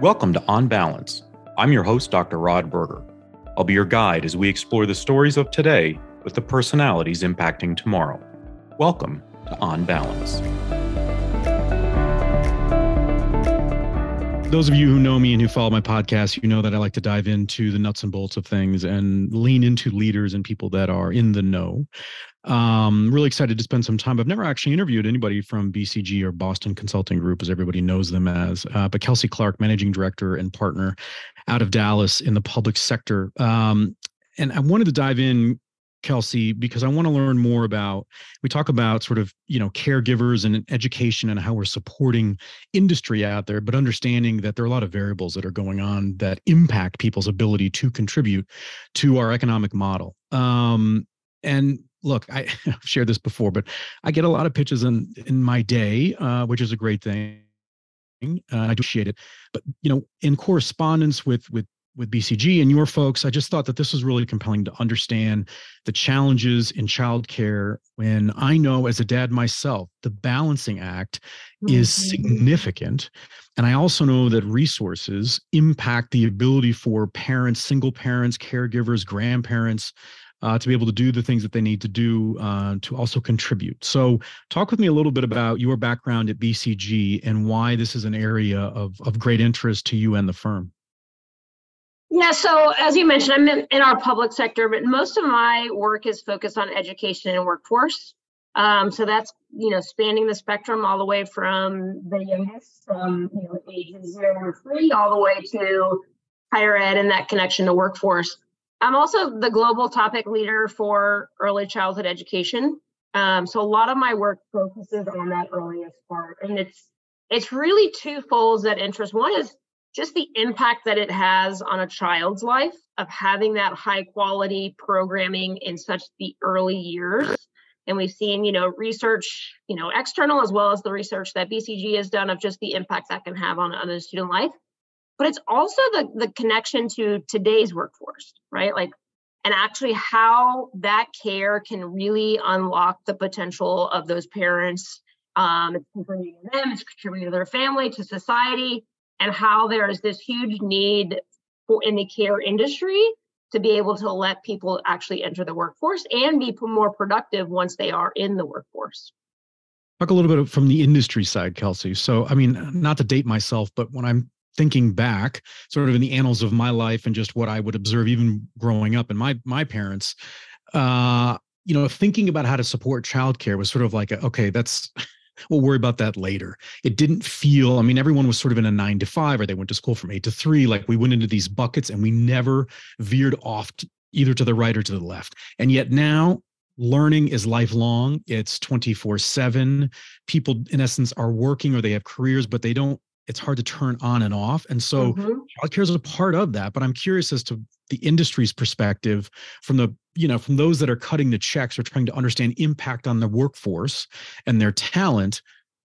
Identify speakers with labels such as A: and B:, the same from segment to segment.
A: Welcome to On Balance. I'm your host, Dr. Rod Berger. I'll be your guide as we explore the stories of today with the personalities impacting tomorrow. Welcome to On Balance.
B: Those of you who know me and who follow my podcast, you know that I like to dive into the nuts and bolts of things and lean into leaders and people that are in the know. Um, really excited to spend some time. I've never actually interviewed anybody from BCG or Boston Consulting Group, as everybody knows them as, uh, but Kelsey Clark, managing director and partner out of Dallas in the public sector. Um, and I wanted to dive in Kelsey, because I want to learn more about. We talk about sort of you know caregivers and education and how we're supporting industry out there, but understanding that there are a lot of variables that are going on that impact people's ability to contribute to our economic model. Um, and look, I, have shared this before, but I get a lot of pitches in in my day, uh, which is a great thing. Uh, I appreciate it, but you know, in correspondence with with with BCG and your folks, I just thought that this was really compelling to understand the challenges in childcare when I know as a dad myself, the balancing act mm-hmm. is significant. And I also know that resources impact the ability for parents, single parents, caregivers, grandparents, uh, to be able to do the things that they need to do uh, to also contribute. So, talk with me a little bit about your background at BCG and why this is an area of, of great interest to you and the firm.
C: Yeah, so as you mentioned, I'm in, in, our public sector, but most of my work is focused on education and workforce. Um, so that's you know spanning the spectrum all the way from the youngest, from you know ages zero to three, all the way to higher ed and that connection to workforce. I'm also the global topic leader for early childhood education. Um, so a lot of my work focuses on that earliest part, and it's it's really two folds that interest. One is just the impact that it has on a child's life of having that high quality programming in such the early years. And we've seen you know research you know external as well as the research that bcg has done of just the impact that can have on, on a student life. But it's also the the connection to today's workforce right? Like and actually how that care can really unlock the potential of those parents um, it's contributing to them it's contributing to their family to society and how there is this huge need for in the care industry to be able to let people actually enter the workforce and be more productive once they are in the workforce.
B: Talk a little bit from the industry side, Kelsey. So, I mean, not to date myself, but when I'm thinking back, sort of in the annals of my life and just what I would observe, even growing up, and my my parents, uh, you know, thinking about how to support childcare was sort of like, a, okay, that's we'll worry about that later. It didn't feel, I mean, everyone was sort of in a nine to five, or they went to school from eight to three. Like we went into these buckets and we never veered off to, either to the right or to the left. And yet now, learning is lifelong. It's 24 7. People, in essence, are working or they have careers, but they don't it's hard to turn on and off. And so mm-hmm. childcare is a part of that. But I'm curious as to the industry's perspective from the, you know, from those that are cutting the checks or trying to understand impact on the workforce and their talent.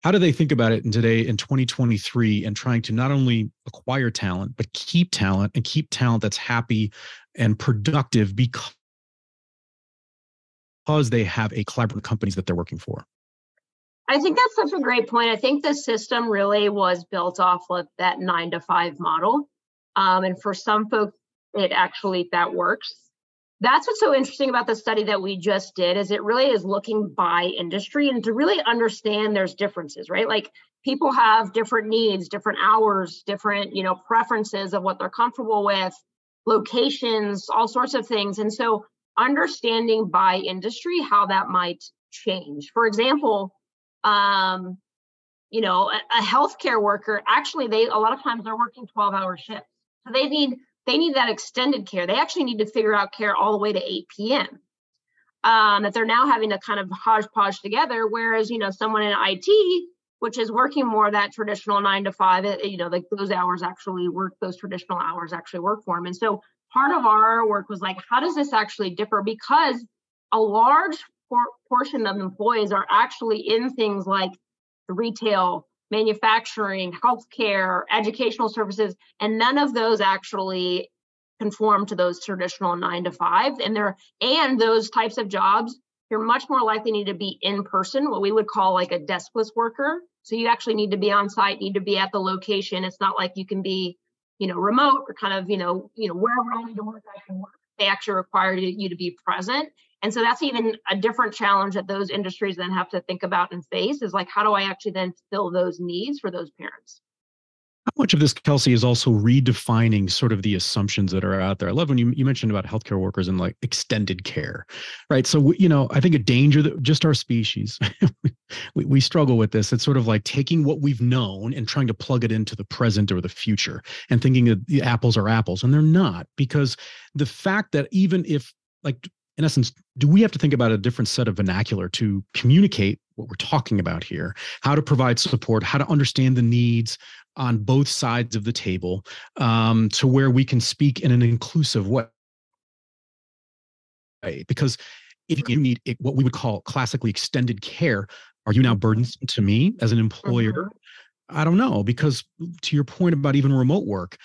B: How do they think about it in today in 2023 and trying to not only acquire talent, but keep talent and keep talent that's happy and productive because they have a collaborative companies that they're working for?
C: I think that's such a great point. I think the system really was built off of that nine to five model. Um, and for some folks, it actually that works. That's what's so interesting about the study that we just did is it really is looking by industry and to really understand there's differences, right? Like people have different needs, different hours, different, you know, preferences of what they're comfortable with, locations, all sorts of things. And so understanding by industry how that might change. For example, um, you know, a, a healthcare worker, actually they a lot of times they're working 12 hour shifts. So they need they need that extended care. They actually need to figure out care all the way to 8 p.m. Um, that they're now having to kind of hodgepodge together. Whereas, you know, someone in IT, which is working more that traditional nine to five, you know, like those hours actually work, those traditional hours actually work for them. And so part of our work was like, how does this actually differ? Because a large portion of employees are actually in things like retail, manufacturing, healthcare, educational services, and none of those actually conform to those traditional nine to five. And there and those types of jobs you're much more likely need to be in person, what we would call like a deskless worker. So you actually need to be on site, need to be at the location. It's not like you can be, you know, remote or kind of, you know, you know, wherever I need to work, I can work. They actually require you to be present. And so that's even a different challenge that those industries then have to think about and face is like, how do I actually then fill those needs for those parents?
B: How much of this, Kelsey, is also redefining sort of the assumptions that are out there? I love when you, you mentioned about healthcare workers and like extended care, right? So, you know, I think a danger that just our species, we, we struggle with this. It's sort of like taking what we've known and trying to plug it into the present or the future and thinking that the apples are apples, and they're not because the fact that even if like in essence, do we have to think about a different set of vernacular to communicate what we're talking about here? How to provide support, how to understand the needs on both sides of the table um, to where we can speak in an inclusive way. Because if you need what we would call classically extended care, are you now mm-hmm. burdensome to me as an employer? Mm-hmm. I don't know, because to your point about even remote work,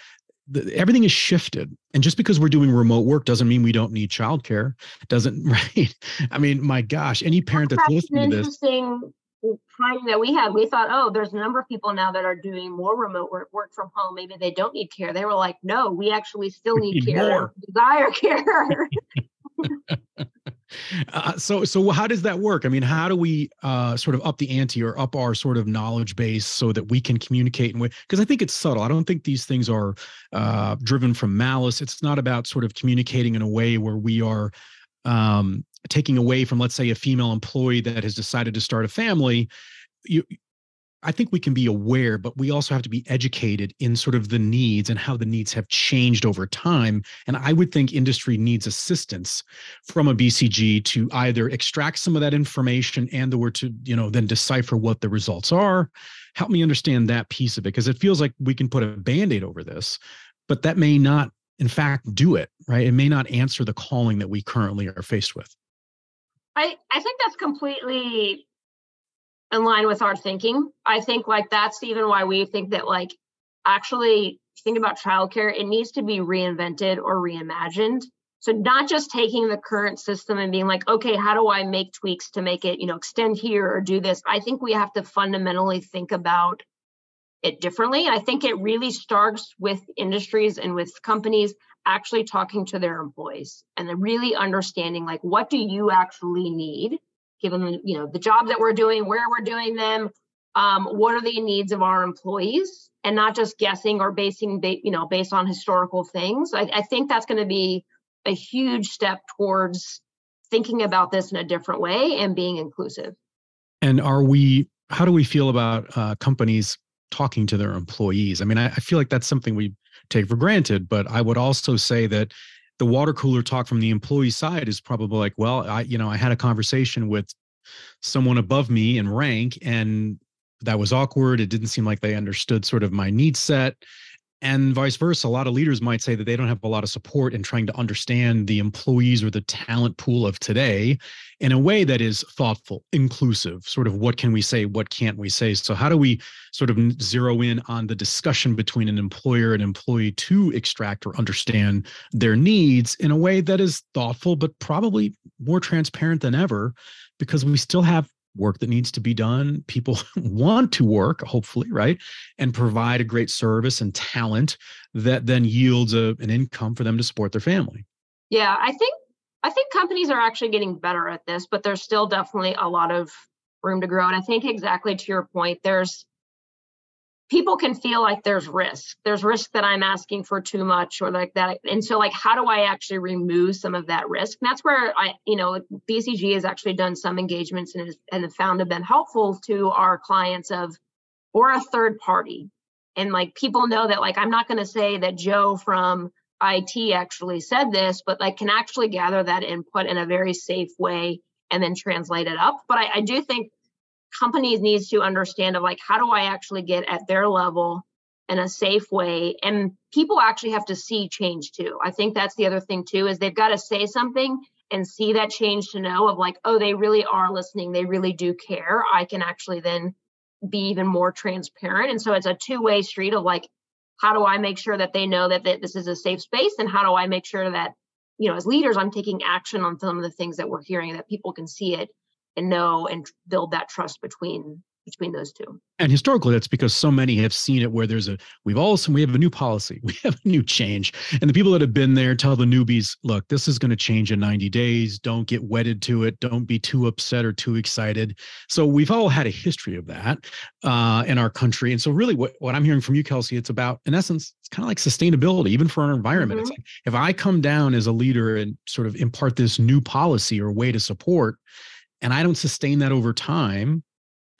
B: the, everything is shifted. And just because we're doing remote work doesn't mean we don't need childcare. Doesn't right? I mean my gosh any parent that's, that's listening to this
C: interesting finding that we had. We thought oh there's a number of people now that are doing more remote work work from home. Maybe they don't need care. They were like no we actually still need, need care. more. desire care
B: Uh, so so how does that work? I mean, how do we uh, sort of up the ante or up our sort of knowledge base so that we can communicate and because I think it's subtle. I don't think these things are uh, driven from malice. It's not about sort of communicating in a way where we are um, taking away from, let's say, a female employee that has decided to start a family. You I think we can be aware, but we also have to be educated in sort of the needs and how the needs have changed over time. And I would think industry needs assistance from a BCG to either extract some of that information and or to, you know, then decipher what the results are. Help me understand that piece of it because it feels like we can put a band-aid over this, but that may not in fact do it, right? It may not answer the calling that we currently are faced with.
C: I, I think that's completely in line with our thinking. I think like that's even why we think that like actually think about childcare, it needs to be reinvented or reimagined. So not just taking the current system and being like, okay, how do I make tweaks to make it, you know, extend here or do this? I think we have to fundamentally think about it differently. I think it really starts with industries and with companies actually talking to their employees and then really understanding like what do you actually need given you know the job that we're doing, where we're doing them, um, what are the needs of our employees, and not just guessing or basing you know based on historical things. I, I think that's going to be a huge step towards thinking about this in a different way and being inclusive.
B: And are we? How do we feel about uh, companies talking to their employees? I mean, I, I feel like that's something we take for granted, but I would also say that the water cooler talk from the employee side is probably like, well, I, you know, I had a conversation with someone above me in rank and that was awkward. It didn't seem like they understood sort of my need set and vice versa. A lot of leaders might say that they don't have a lot of support in trying to understand the employees or the talent pool of today in a way that is thoughtful, inclusive, sort of what can we say, what can't we say. So, how do we sort of zero in on the discussion between an employer and employee to extract or understand their needs in a way that is thoughtful, but probably more transparent than ever? Because we still have work that needs to be done. People want to work, hopefully, right? And provide a great service and talent that then yields a, an income for them to support their family.
C: Yeah, I think I think companies are actually getting better at this, but there's still definitely a lot of room to grow. And I think exactly to your point, there's people can feel like there's risk. There's risk that I'm asking for too much or like that. And so like how do I actually remove some of that risk? And that's where I, you know, BCG has actually done some engagements and, and found have been helpful to our clients of or a third party. And like people know that like I'm not going to say that Joe from IT actually said this, but like can actually gather that input in a very safe way and then translate it up. But I, I do think companies needs to understand of like how do i actually get at their level in a safe way? And people actually have to see change too. I think that's the other thing too is they've got to say something and see that change to know of like oh they really are listening they really do care. I can actually then be even more transparent. And so it's a two-way street of like how do i make sure that they know that, that this is a safe space? And how do i make sure that you know, as leaders, I'm taking action on some of the things that we're hearing that people can see it and know and build that trust between between those two.
B: And historically, that's because so many have seen it where there's a, we've all, seen we have a new policy, we have a new change. And the people that have been there tell the newbies, look, this is going to change in 90 days. Don't get wedded to it. Don't be too upset or too excited. So we've all had a history of that uh, in our country. And so, really, what, what I'm hearing from you, Kelsey, it's about, in essence, it's kind of like sustainability, even for our environment. Mm-hmm. It's like if I come down as a leader and sort of impart this new policy or way to support, and I don't sustain that over time,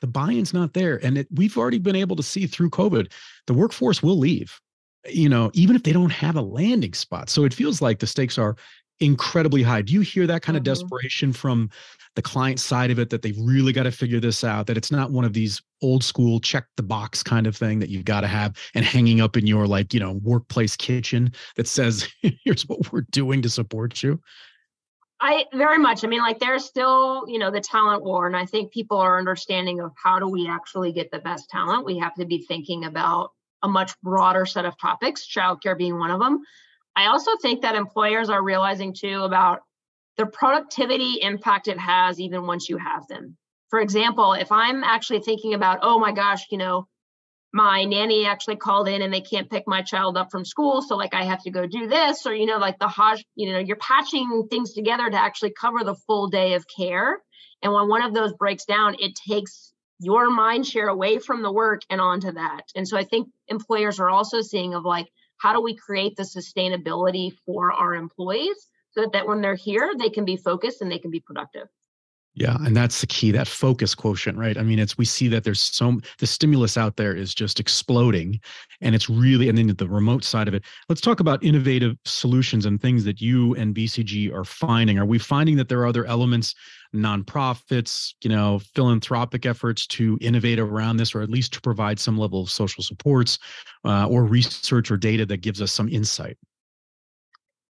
B: the buy-in's not there and it, we've already been able to see through covid the workforce will leave you know even if they don't have a landing spot. So it feels like the stakes are incredibly high. Do you hear that kind mm-hmm. of desperation from the client side of it that they've really got to figure this out that it's not one of these old school check the box kind of thing that you've got to have and hanging up in your like you know workplace kitchen that says here's what we're doing to support you
C: I very much. I mean, like there's still, you know, the talent war, and I think people are understanding of how do we actually get the best talent. We have to be thinking about a much broader set of topics, childcare being one of them. I also think that employers are realizing too about the productivity impact it has even once you have them. For example, if I'm actually thinking about, oh my gosh, you know, my nanny actually called in and they can't pick my child up from school. So like i have to go do this or you know like the hodge you know you're patching things together to actually cover the full day of care. And when one of those breaks down it takes your mind share away from the work and onto that. And so i think employers are also seeing of like how do we create the sustainability for our employees so that when they're here they can be focused and they can be productive
B: yeah, and that's the key, that focus quotient, right? I mean, it's we see that there's so the stimulus out there is just exploding and it's really and then the remote side of it. Let's talk about innovative solutions and things that you and BCG are finding. Are we finding that there are other elements, nonprofits, you know, philanthropic efforts to innovate around this or at least to provide some level of social supports uh, or research or data that gives us some insight?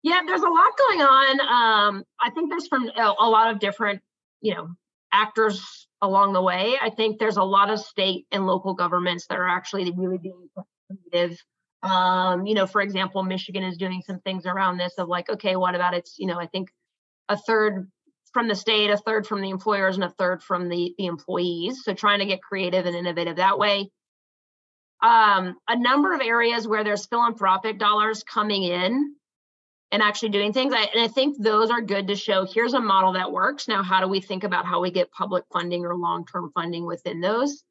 C: Yeah, there's a lot going on. Um, I think there's from a, a lot of different you know actors along the way. I think there's a lot of state and local governments that are actually really being creative. Um, you know, for example, Michigan is doing some things around this of like, okay, what about it's, you know, I think a third from the state, a third from the employers, and a third from the the employees. So trying to get creative and innovative that way. Um, a number of areas where there's philanthropic dollars coming in and actually doing things. I, and I think those are good to show here's a model that works. Now, how do we think about how we get public funding or long term funding within those?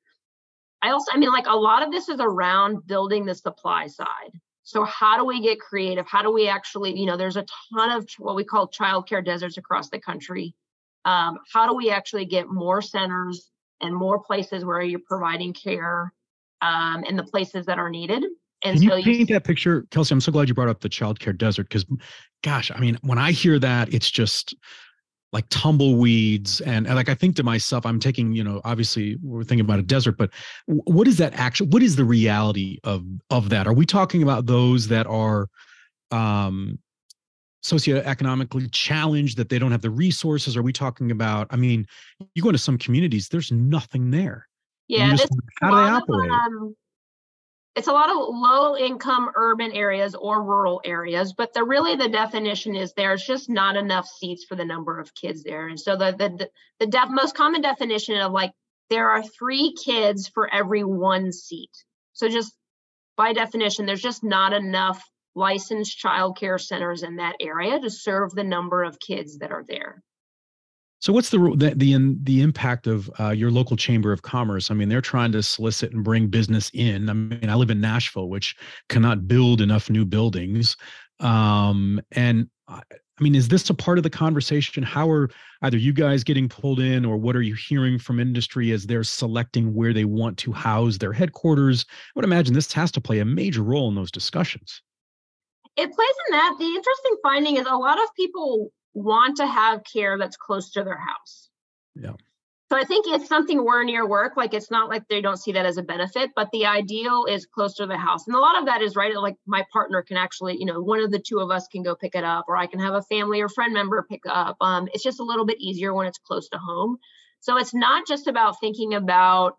C: I also, I mean, like a lot of this is around building the supply side. So, how do we get creative? How do we actually, you know, there's a ton of what we call childcare deserts across the country. Um, how do we actually get more centers and more places where you're providing care um, in the places that are needed?
B: And Can so you paint you, that picture, Kelsey? I'm so glad you brought up the childcare desert because, gosh, I mean, when I hear that, it's just like tumbleweeds and, and, like I think to myself, I'm taking, you know, obviously we're thinking about a desert, but what is that actual? What is the reality of of that? Are we talking about those that are um socioeconomically challenged that they don't have the resources? Are we talking about? I mean, you go into some communities, there's nothing there.
C: Yeah, how do they operate? Of, um, it's a lot of low income urban areas or rural areas but the really the definition is there's just not enough seats for the number of kids there. And so the the the def, most common definition of like there are three kids for every one seat. So just by definition there's just not enough licensed child care centers in that area to serve the number of kids that are there
B: so what's the the the, the impact of uh, your local chamber of commerce? I mean, they're trying to solicit and bring business in. I mean, I live in Nashville, which cannot build enough new buildings. Um, and I mean, is this a part of the conversation? How are either you guys getting pulled in, or what are you hearing from industry as they're selecting where they want to house their headquarters? I would imagine this has to play a major role in those discussions.
C: It plays in that. The interesting finding is a lot of people want to have care that's close to their house.
B: Yeah.
C: So I think it's something we're near work. Like it's not like they don't see that as a benefit, but the ideal is close to the house. And a lot of that is right. Like my partner can actually, you know, one of the two of us can go pick it up, or I can have a family or friend member pick up. Um, it's just a little bit easier when it's close to home. So it's not just about thinking about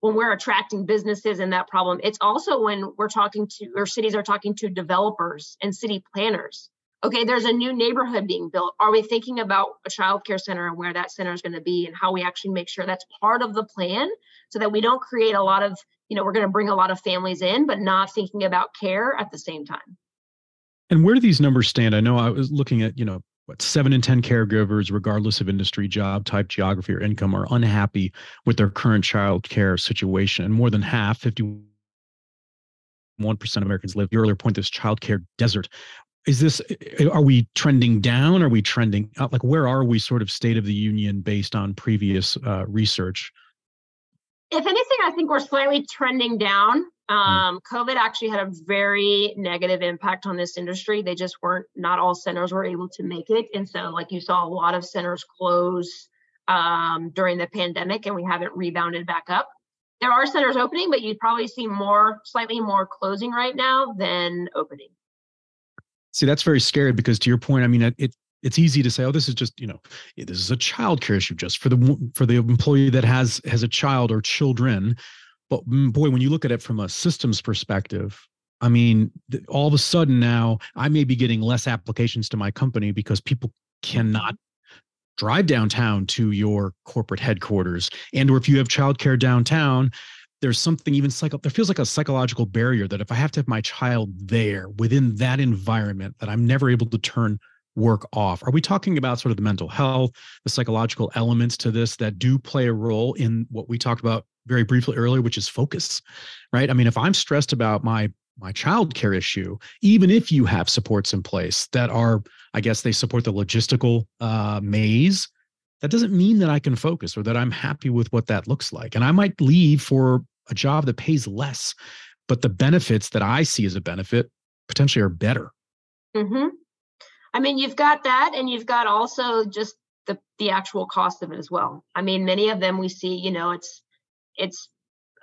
C: when we're attracting businesses and that problem. It's also when we're talking to or cities are talking to developers and city planners okay, there's a new neighborhood being built. Are we thinking about a child care center and where that center is going to be and how we actually make sure that's part of the plan so that we don't create a lot of, you know, we're going to bring a lot of families in, but not thinking about care at the same time.
B: And where do these numbers stand? I know I was looking at, you know, what seven in 10 caregivers, regardless of industry, job type, geography, or income, are unhappy with their current child care situation. And more than half, 51% of Americans live, your earlier point, this child care desert is this are we trending down? Are we trending up? Like where are we sort of state of the union based on previous uh, research?
C: If anything i think we're slightly trending down. Hmm. um, covid actually had a very negative impact on this industry. They just weren't not all centers were able to make it. And so like you saw a lot of centers close um, during the pandemic and we haven't rebounded back up. There are centers opening but you'd probably see more slightly more closing right now than opening
B: See, that's very scary because to your point, I mean, it, it's easy to say, oh, this is just, you know, this is a child care issue just for the for the employee that has has a child or children. But mm, boy, when you look at it from a systems perspective, I mean, all of a sudden now I may be getting less applications to my company because people cannot drive downtown to your corporate headquarters and or if you have childcare downtown there's something even psycho there feels like a psychological barrier that if i have to have my child there within that environment that i'm never able to turn work off are we talking about sort of the mental health the psychological elements to this that do play a role in what we talked about very briefly earlier which is focus right i mean if i'm stressed about my my child care issue even if you have supports in place that are i guess they support the logistical uh, maze that doesn't mean that I can focus or that I'm happy with what that looks like. And I might leave for a job that pays less, but the benefits that I see as a benefit potentially are better.
C: Mm-hmm. I mean, you've got that, and you've got also just the the actual cost of it as well. I mean, many of them we see, you know, it's it's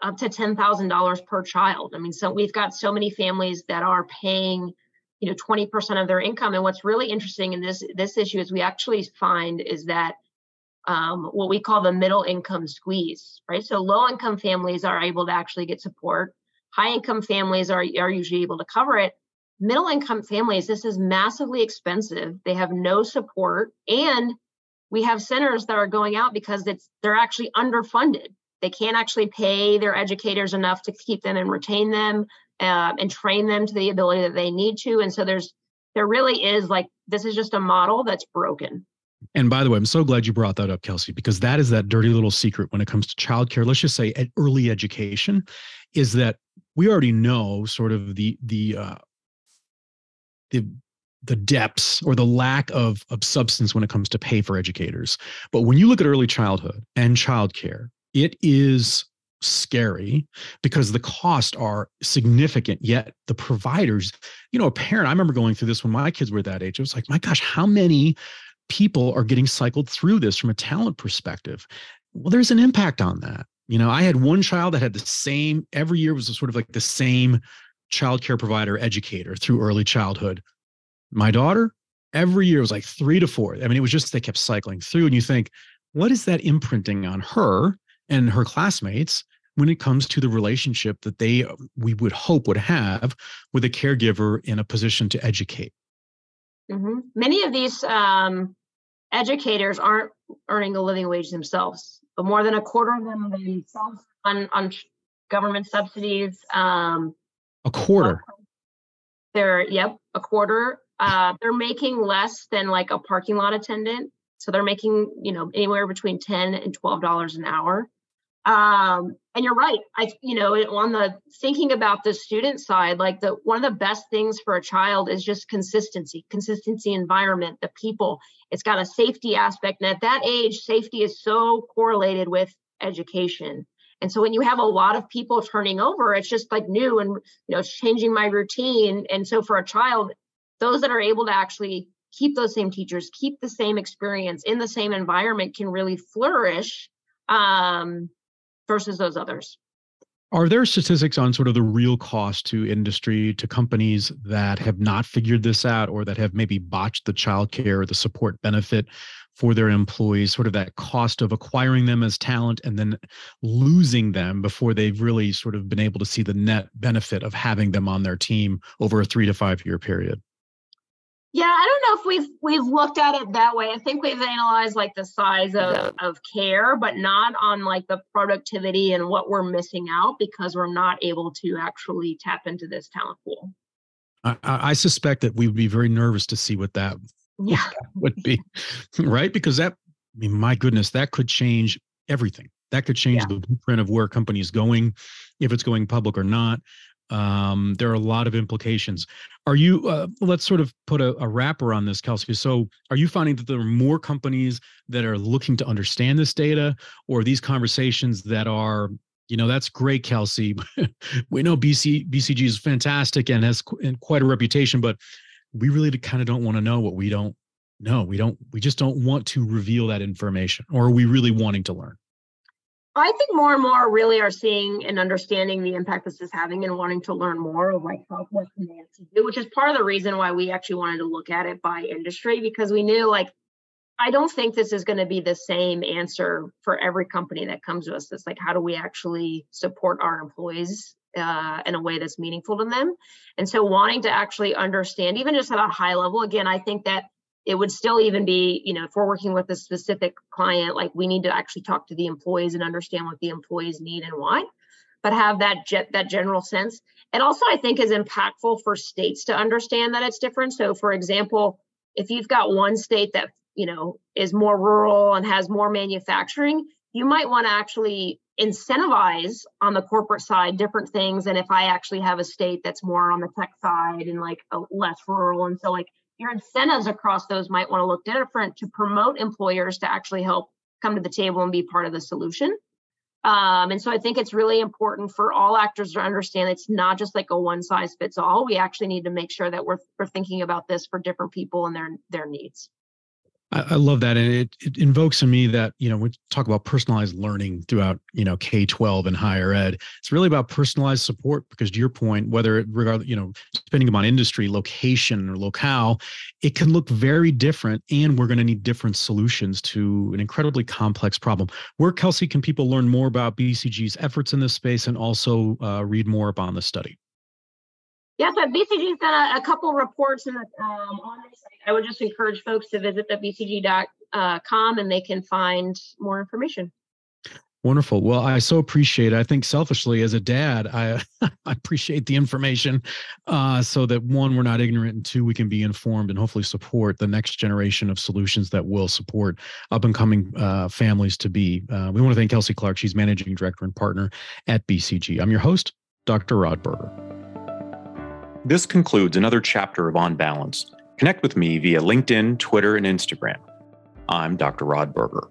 C: up to ten thousand dollars per child. I mean, so we've got so many families that are paying, you know, twenty percent of their income. And what's really interesting in this this issue is we actually find is that um, what we call the middle income squeeze, right? So low income families are able to actually get support. High income families are, are usually able to cover it. Middle income families, this is massively expensive. They have no support. And we have centers that are going out because it's they're actually underfunded. They can't actually pay their educators enough to keep them and retain them uh, and train them to the ability that they need to. And so there's there really is like this is just a model that's broken.
B: And by the way, I'm so glad you brought that up, Kelsey, because that is that dirty little secret when it comes to childcare. Let's just say at early education, is that we already know sort of the the uh, the the depths or the lack of of substance when it comes to pay for educators. But when you look at early childhood and childcare, it is scary because the costs are significant yet the providers you know a parent i remember going through this when my kids were that age it was like my gosh how many people are getting cycled through this from a talent perspective. Well, there's an impact on that. You know, I had one child that had the same, every year was sort of like the same childcare provider educator through early childhood. My daughter, every year was like three to four. I mean, it was just they kept cycling through, and you think, what is that imprinting on her and her classmates when it comes to the relationship that they we would hope would have with a caregiver in a position to educate?
C: Mm-hmm. Many of these um, educators aren't earning a living wage themselves, but more than a quarter of them themselves on on government subsidies. Um,
B: a quarter.
C: They're yep, a quarter. Uh, they're making less than like a parking lot attendant, so they're making you know anywhere between ten and twelve dollars an hour. Um, and you're right. I, you know, on the thinking about the student side, like the one of the best things for a child is just consistency, consistency environment, the people. It's got a safety aspect. And at that age, safety is so correlated with education. And so when you have a lot of people turning over, it's just like new and you know, changing my routine. And so for a child, those that are able to actually keep those same teachers, keep the same experience in the same environment can really flourish. Um, versus those others.
B: Are there statistics on sort of the real cost to industry, to companies that have not figured this out or that have maybe botched the childcare or the support benefit for their employees, sort of that cost of acquiring them as talent and then losing them before they've really sort of been able to see the net benefit of having them on their team over a three to five year period?
C: Yeah, I don't know if we've we've looked at it that way. I think we've analyzed like the size of, of care, but not on like the productivity and what we're missing out because we're not able to actually tap into this talent pool.
B: I, I suspect that we would be very nervous to see what that
C: yeah.
B: would be, right? Because that, I mean, my goodness, that could change everything. That could change yeah. the blueprint of where a company is going, if it's going public or not. Um, there are a lot of implications. Are you, uh, let's sort of put a, a, wrapper on this, Kelsey. So, are you finding that there are more companies that are looking to understand this data, or these conversations that are, you know, that's great, Kelsey. we know BC, BCG is fantastic and has qu- quite a reputation, but we really kind of don't want to know what we don't know. We don't, we just don't want to reveal that information, or are we really wanting to learn?
C: I think more and more really are seeing and understanding the impact this is having and wanting to learn more of like how, what can they actually do, which is part of the reason why we actually wanted to look at it by industry because we knew like I don't think this is going to be the same answer for every company that comes to us. It's like how do we actually support our employees uh, in a way that's meaningful to them, and so wanting to actually understand, even just at a high level. Again, I think that it would still even be, you know, if we're working with a specific client, like we need to actually talk to the employees and understand what the employees need and why, but have that jet that general sense. And also, I think is impactful for states to understand that it's different. So, for example, if you've got one state that you know is more rural and has more manufacturing, you might want to actually incentivize on the corporate side different things. And if I actually have a state that's more on the tech side and like less rural, and so like your incentives across those might want to look different to promote employers to actually help come to the table and be part of the solution. Um, and so I think it's really important for all actors to understand it's not just like a one size fits all. We actually need to make sure that we're, we're thinking about this for different people and their their needs.
B: I, I love that, and it, it invokes in me that you know we talk about personalized learning throughout you know K twelve and higher ed. It's really about personalized support because to your point, whether it regard you know depending upon industry, location, or locale, it can look very different, and we're going to need different solutions to an incredibly complex problem. Where Kelsey can people learn more about BCG's efforts in this space and also uh, read more about the study?
C: Yeah, so BCG's done a, a couple reports the, um, on this. I would just encourage folks to visit the bcg.com and they can find more information.
B: Wonderful. Well, I so appreciate it. I think selfishly, as a dad, I, I appreciate the information uh, so that one, we're not ignorant, and two, we can be informed and hopefully support the next generation of solutions that will support up and coming uh, families to be. Uh, we want to thank Kelsey Clark. She's managing director and partner at BCG. I'm your host, Dr. Rod Berger.
A: This concludes another chapter of On Balance. Connect with me via LinkedIn, Twitter, and Instagram. I'm Dr. Rod Berger.